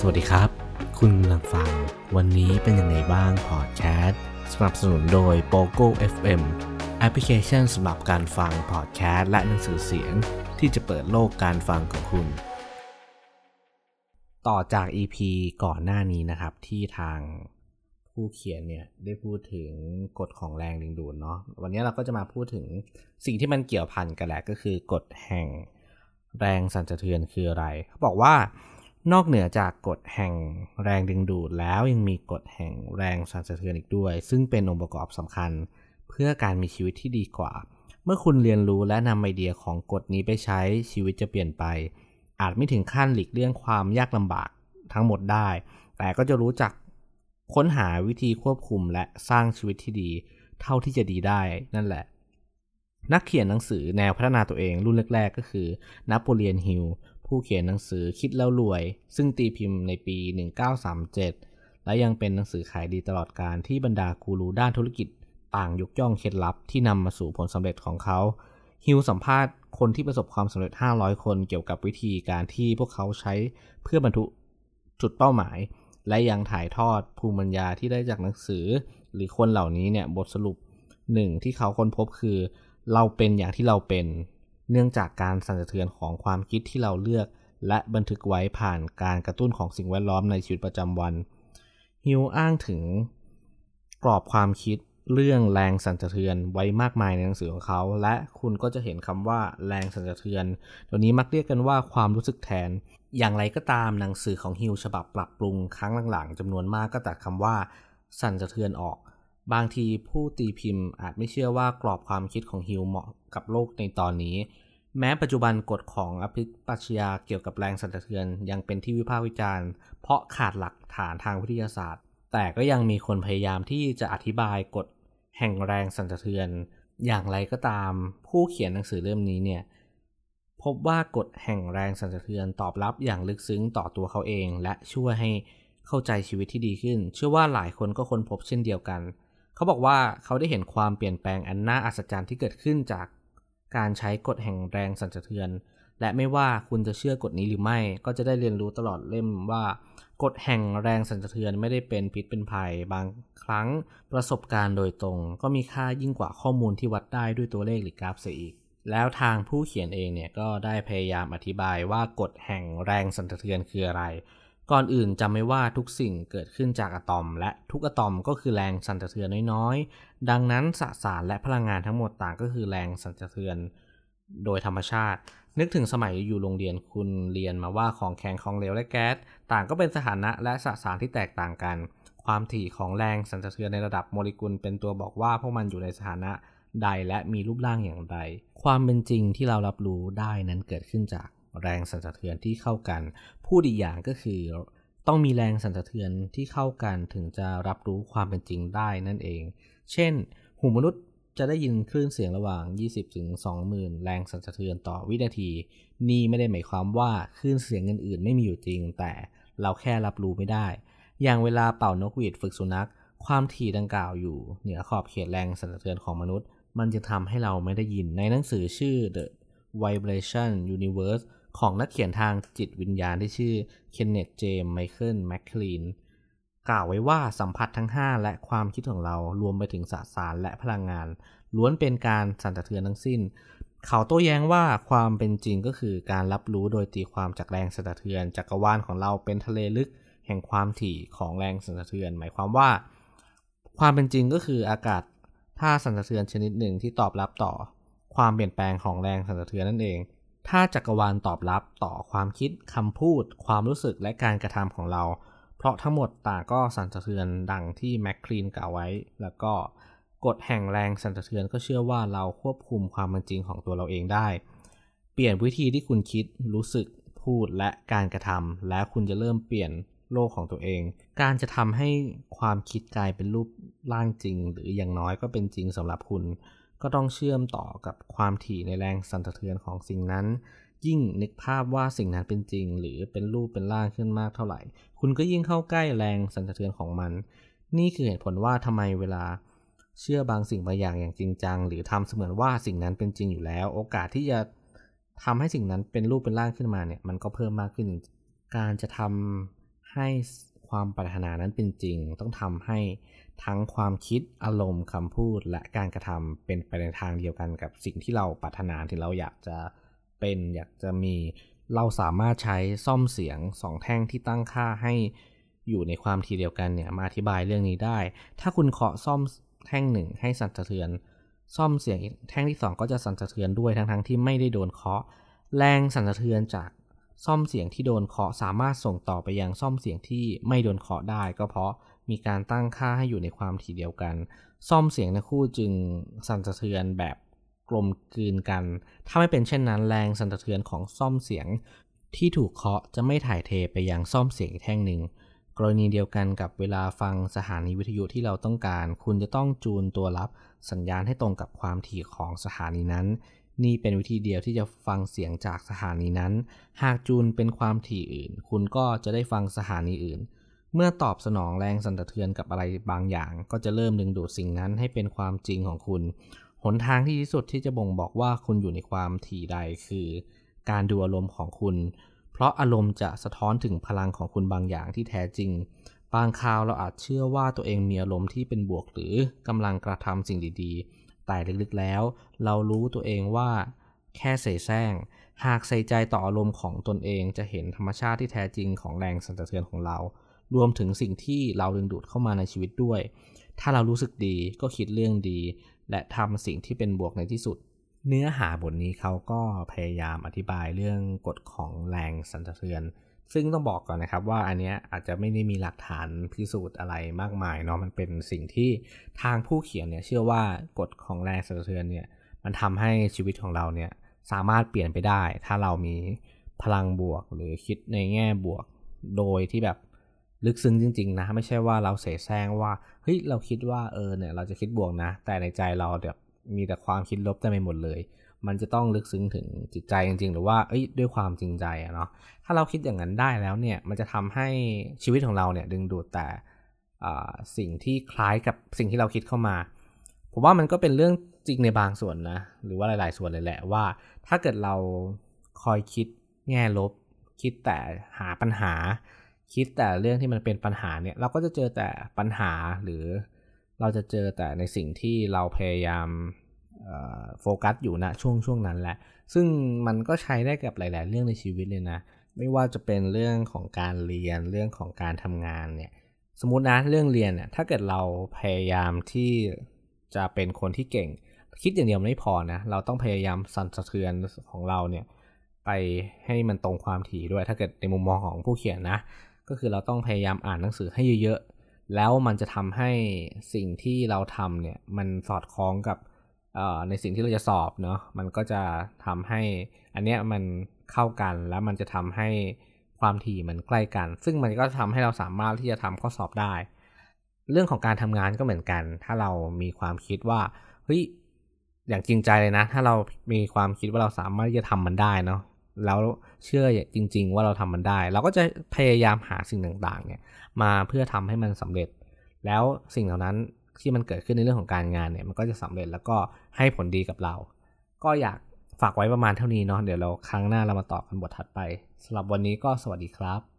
สวัสดีครับ คุณกำลังฟัง วันนี้เป็นยังไงบ้างพอดแคสต์สนับสนุนโดย POGO FM แอปพลิเคชันสำหรับการฟังพอดแคสต์และหนังสือเสียง ที่จะเปิดโลกการฟังของคุณ ต่อจาก EP ก่อนหน้านี้นะครับที่ทางผู้เขียนเนี่ยได้พูดถึงกฎของแรงดึงดูดเนาะวันนี้เราก็จะมาพูดถึงสิ่งที่มันเกี่ยวพันกันแหละก็คือกฎแห่งแรงสั่นสะเทือนคืออะไรเขาบอกว่า นอกเหนือจากกฎแห่งแรงดึงดูดแล้วยังมีกฎแห่งแรงสั่นสะเทือนอีกด้วย ซึ่งเป็นองค์ประกอบสำคัญเพื่อการมีชีวิตที่ดีกว่า เมื่อคุณเรียนรู้และนำไอเดียของกฎนี้ไปใช้ชีวิตจะเปลี่ยนไป อาจไม่ถึงขั้นหลีกเลี่ยงความยากลำบากทั้งหมดได้ แต่ก็จะรู้จักค้นหาวิธีควบคุมและสร้างชีวิตที่ดี เท่าที่จะดีได้นั่นแหละ นักเขียนหนังสือแนวพัฒนาตัวเองรุ่นแรก ๆ ก็คือนโปเลียนฮิล ผู้เขียนหนังสือคิดแล้วรวย ซึ่งตีพิมพ์ในปี 1937 และยังเป็นหนังสือขายดีตลอดการที่บรรดากูรูด้านธุรกิจต่างยกย่องเคล็ดลับที่นำมาสู่ผลสำเร็จของเขา ฮิวสัมภาษณ์คนที่ประสบความสำเร็จ 500 คนเกี่ยวกับวิธีการที่พวกเขาใช้เพื่อบรรทุจุดเป้าหมาย และยังถ่ายทอดภูมิปัญญาที่ได้จากหนังสือ หรือคนเหล่านี้เนี่ยบทสรุปหนึ่งที่เขาค้นพบคือ เราเป็นอย่างที่เราเป็น เนื่องจากการสั่นสะเทือนของความคิดที่เราเลือก และบันทึกไว้ผ่านการกระตุ้นของสิ่งแวดล้อมในชีวิตประจำวัน ฮิวอ้างถึงกรอบความคิดเรื่องแรงสั่นสะเทือนไว้มากมายในหนังสือของเขา และคุณก็จะเห็นคำว่าแรงสั่นสะเทือน ตัวนี้มักเรียกกันว่าความรู้สึกแทน อย่างไรก็ตามหนังสือของฮิวฉบับปรับปรุงครั้งหลังๆจำนวนมากก็ตัดคำว่าสั่นสะเทือนออก บางทีผู้ตีพิมพ์อาจไม่เชื่อว่ากรอบความคิดของฮิวเหมาะกับโลกในตอนนี้ แม้ปัจจุบันกฎของอภิปัชญาเกี่ยวกับแรงสั่นสะเทือนยังเป็นที่วิพากษ์วิจารณ์ เพราะขาดหลักฐานทางวิทยาศาสตร์ แต่ก็ยังมีคนพยายามที่จะอธิบายกฎแห่งแรงสั่นสะเทือน อย่างไรก็ตาม ผู้เขียนหนังสือเล่มนี้เนี่ยพบว่ากฎแห่งแรงสั่นสะเทือนตอบรับอย่างลึกซึ้งต่อตัวเขาเอง และช่วยให้เข้าใจชีวิตที่ดีขึ้น เชื่อว่าหลายคนก็ค้นพบเช่นเดียวกัน เขาบอกว่าเขาได้เห็นความเปลี่ยนแปลงอันน่าอัศจรรย์ที่เกิดขึ้นจากการใช้กฎแห่งแรงสั่นสะเทือน และไม่ว่าคุณจะเชื่อกฎนี้หรือไม่ ก็จะได้เรียนรู้ตลอดเล่มว่ากฎแห่งแรงสั่นสะเทือนไม่ได้เป็นพิษเป็นภัย บางครั้งประสบการณ์โดยตรง ก็มีค่ายิ่งกว่าข้อมูลที่วัดได้ด้วยตัวเลขหรือกราฟเสียอีก แล้วทางผู้เขียนเองเนี่ยก็ได้พยายามอธิบายว่ากฎแห่งแรงสั่นสะเทือนคืออะไร ก่อนอื่นจำไม่ว่าทุกสิ่งเกิดขึ้นจากอะตอม และทุกอะตอมก็คือแรงสั่นสะเทือนน้อยๆ ดังนั้นสสารและพลังงานทั้งหมดต่างก็คือแรงสั่นสะเทือนโดยธรรมชาติ นึกถึงสมัยอยู่โรงเรียนคุณเรียนมาว่าของแข็งของเหลวและแก๊สต่างก็เป็นสถานะและสสารที่แตกต่างกัน ความถี่ของแรงสั่นสะเทือนในระดับโมเลกุล เป็นตัวบอกว่าพวกมันอยู่ในสถานะใดและมีรูปร่างอย่างไร ความเป็นจริงที่เรารับรู้ได้นั้นเกิดขึ้นจาก แรงสั่นสะเทือนที่เข้ากัน พูดอีกอย่างก็คือต้องมีแรงสั่นสะเทือนที่เข้ากันถึงจะรับรู้ความเป็นจริงได้นั่นเอง เช่น หูมนุษย์จะได้ยินคลื่นเสียงระหว่าง20ถึง20,000 แรงสั่นสะเทือนต่อวินาที นี่ไม่ได้หมายความว่าคลื่นเสียงอื่นๆ ไม่มีอยู่จริง แต่เราแค่รับรู้ไม่ได้ อย่างเวลาเป่านกหวีดฝึกสุนัข ความถี่ดังกล่าวอยู่เหนือขอบเขตแรงสั่นสะเทือนของมนุษย์ มันจึงทำให้เราไม่ได้ยินในหนังสือชื่อ The Vibration Universe ของนักเขียนทางจิตวิญญาณที่ชื่อเคนเนตเจมไมเคิลแมคคลีนกล่าวไว้ว่าสัมผัสทั้ง 5 และความคิดของเรารวมไปถึงสสารและพลังงาน ล้วนเป็นการสั่นสะเทือนทั้งสิ้น เขาโต้แย้งว่าความเป็นจริงก็คือการรับรู้โดยตีความจากแรงสั่นสะเทือนจักรวาลของเราเป็นทะเลลึกแห่งความถี่ของแรงสั่นสะเทือน หมายความว่า ความเป็นจริงก็คืออากาศท่าสั่นสะเทือนชนิดหนึ่งที่ตอบรับต่อ ความเปลี่ยนแปลงของแรงสั่นสะเทือนนั่นเอง ถ้าจักรวาลตอบรับต่อความคิดคำพูด ความรู้สึกและการกระทำของเรา เพราะทั้งหมดต่างก็สั่นสะเทือนดังที่แมคคลีนกล่าวไว้ แล้วก็กฎแห่งแรงสั่นสะเทือนก็เชื่อว่าเราควบคุมความเป็นจริงของตัวเราเองได้ เปลี่ยนวิธีที่คุณคิดรู้สึกพูดและการกระทำและคุณจะเริ่มเปลี่ยนโลกของตัวเอง การจะทำให้ความคิดกลายเป็นรูปร่างจริง หรืออย่างน้อยก็เป็นจริงสำหรับคุณ ก็ต้องเชื่อมต่อกับความถี่ในแรงสั่นสะเทือนของสิ่งนั้น ยิ่งนึกภาพว่าสิ่งนั้นเป็นจริง หรือเป็นรูปเป็นร่างขึ้นมากเท่าไหร่ คุณก็ยิ่งเข้าใกล้แรงสั่นสะเทือนของมัน นี่คือเหตุผลว่าทำไมเวลาเชื่อบางสิ่งบางอย่างอย่างจริงจัง หรือทำเสมือนว่าสิ่งนั้นเป็นจริงอยู่แล้ว โอกาสที่จะทำให้สิ่งนั้นเป็นรูปเป็นร่างขึ้นมาเนี่ย มันก็เพิ่มมากขึ้น การจะทให้ ความปรารถนานั้นเป็นจริง ต้องทำให้ทั้งความคิดอารมณ์คำพูดและการกระทำเป็นไปในทางเดียวกันกับสิ่งที่เราปรารถนาที่เราอยากจะเป็นอยากจะมีเราสามารถใช้ซ่อมเสียงสองแท่งที่ตั้งค่าให้อยู่ในความทีเดียวกันเนี่ยมาอธิบายเรื่องนี้ได้ ถ้าคุณเคาะซ่อมแท่งหนึ่งให้สั่นสะเทือน ซ่อมเสียงแท่งที่ 2 ก็จะสั่นสะเทือนด้วยทั้งๆทที่ไม่ได้โดนเคาะ แรงสั่นสะเทือนจาก ซ่อมเสียงที่โดนเคาะสามารถส่งต่อไปยังซ่อมเสียงที่ไม่โดนเคาะได้ ก็เพราะมีการตั้งค่าให้อยู่ในความถี่เดียวกัน ซ่อมเสียงในคู่จึงสั่นสะเทือนแบบกลมกลืนกัน ถ้าไม่เป็นเช่นนั้นแรงสั่นสะเทือนของซ่อมเสียงที่ถูกเคาะจะไม่ถ่ายเทไปยังซ่อมเสียงอีกแท่งหนึ่ง กรณีเดียวกันกับเวลาฟังสถานีวิทยุที่เราต้องการ คุณจะต้องจูนตัวรับสัญญาณให้ตรงกับความถี่ของสถานีนั้น นี่เป็นวิธีเดียวที่จะฟังเสียงจากสถานีนั้น หากจูนเป็นความถี่อื่น คุณก็จะได้ฟังสถานีอื่น เมื่อตอบสนองแรงสั่นสะเทือนกับอะไรบางอย่าง ก็จะเริ่มดึงดูดสิ่งนั้นให้เป็นความจริงของคุณ หนทางที่ดีสุดที่จะบ่งบอกว่าคุณอยู่ในความถี่ใดคือ การดูอารมณ์ของคุณ เพราะอารมณ์จะสะท้อนถึงพลังของคุณบางอย่างที่แท้จริง บางคราวเราอาจเชื่อว่าตัวเองมีอารมณ์ที่เป็นบวกหรือกำลังกระทำสิ่งดีๆ แต่ลึกๆแล้ว เรารู้ตัวเองว่าแค่เสแสร้ง หากใส่ใจต่ออารมณ์ของตนเองจะเห็นธรรมชาติที่แท้จริงของแรงสั่นสะเทือนของเรา รวมถึงสิ่งที่เราดึงดูดเข้ามาในชีวิตด้วย ถ้าเรารู้สึกดีก็คิดเรื่องดี และทำสิ่งที่เป็นบวกในที่สุด เนื้อหาบทนี้เขาก็พยายามอธิบายเรื่องกฎของแรงสั่นสะเทือน ซึ่งต้องบอกก่อนนะครับว่าอันนี้อาจจะไม่ได้มีหลักฐานพิสูจน์อะไรมากมายเนาะมันเป็นสิ่งที่ทางผู้เขียนเนี่ยเชื่อว่ากฎของแรงสั่นสะเทือนเนี่ยมันทำให้ชีวิตของเราเนี่ยสามารถเปลี่ยนไปได้ ถ้าเรามีพลังบวกหรือคิดในแง่บวกโดยที่แบบลึกซึ้งจริง ๆ นะ ไม่ใช่ว่าเราเสแสร้งว่าเฮ้ยเราคิดว่าเออเนี่ยเราจะคิดบวกนะ แต่ในใจเราแบบมีแต่ความคิดลบเต็ไมไปหมดเลย มันจะต้องลึกซึ้งถึงจิตใจจริง ๆ หรือว่าเอ้ยด้วยความจริงใจอะเนาะถ้าเราคิดอย่างนั้นได้แล้วเนี่ยมันจะทำให้ชีวิตของเราเนี่ยดึงดูดแต่สิ่งที่คล้ายกับสิ่งที่เราคิดเข้ามา ผมว่ามันก็เป็นเรื่องจริงในบางส่วนนะหรือว่าหลาย ๆ ส่วนเลยแหละว่า ถ้าเกิดเราคอยคิดแง่ลบ คิดแต่หาปัญหา คิดแต่เรื่องที่มันเป็นปัญหาเนี่ยเราก็จะเจอแต่ปัญหาหรือเราจะเจอแต่ในสิ่งที่เราพยายาม โฟกัสอยู่นะช่วงช่วงนั้นแหละ ซึ่งมันก็ใช้ได้กับหลาย ๆ เรื่องในชีวิตเลยนะ ไม่ว่าจะเป็นเรื่องของการเรียนเรื่องของการทำงานเนี่ย สมมตินะเรื่องเรียนเนี่ยถ้าเกิดเราพยายามที่จะเป็นคนที่เก่ง คิดอย่างเดียวไม่พอนะ เราต้องพยายามสั่นสะเทือนของเราเนี่ยไปให้มันตรงความถี่ด้วย ถ้าเกิดในมุมมองของผู้เขียนนะ ก็คือเราต้องพยายามอ่านหนังสือให้เยอะ ๆ แล้วมันจะทำให้สิ่งที่เราทำเนี่ยมันสอดคล้องกับ ในสิ่งที่เราจะสอบเนาะมันก็จะทำให้อันเนี้ยมันเข้ากันแล้วมันจะทำให้ความถี่มันใกล้กัน ซึ่งมันก็ทำให้เราสามารถที่จะทำข้อสอบได้ เรื่องของการทำงานก็เหมือนกัน ถ้าเรามีความคิดว่าเฮ้ยอย่างจริงใจเลยนะ ถ้าเรามีความคิดว่าเราสามารถที่จะทำมันได้เนาะแล้วเชื่อจริง ๆ ว่าเราทำมันได้ เราก็จะพยายามหาสิ่งต่างๆเนี่ยมาเพื่อทำให้มันสำเร็จ แล้วสิ่งเหล่านั้น ที่มันเกิดขึ้นในเรื่องของการงานเนี่ยมันก็จะสำเร็จแล้วก็ให้ผลดีกับเรา ก็อยากฝากไว้ประมาณเท่านี้เนาะเดี๋ยวเราครั้งหน้าเรามาต่อกันบทถัดไปสำหรับวันนี้ก็สวัสดีครับ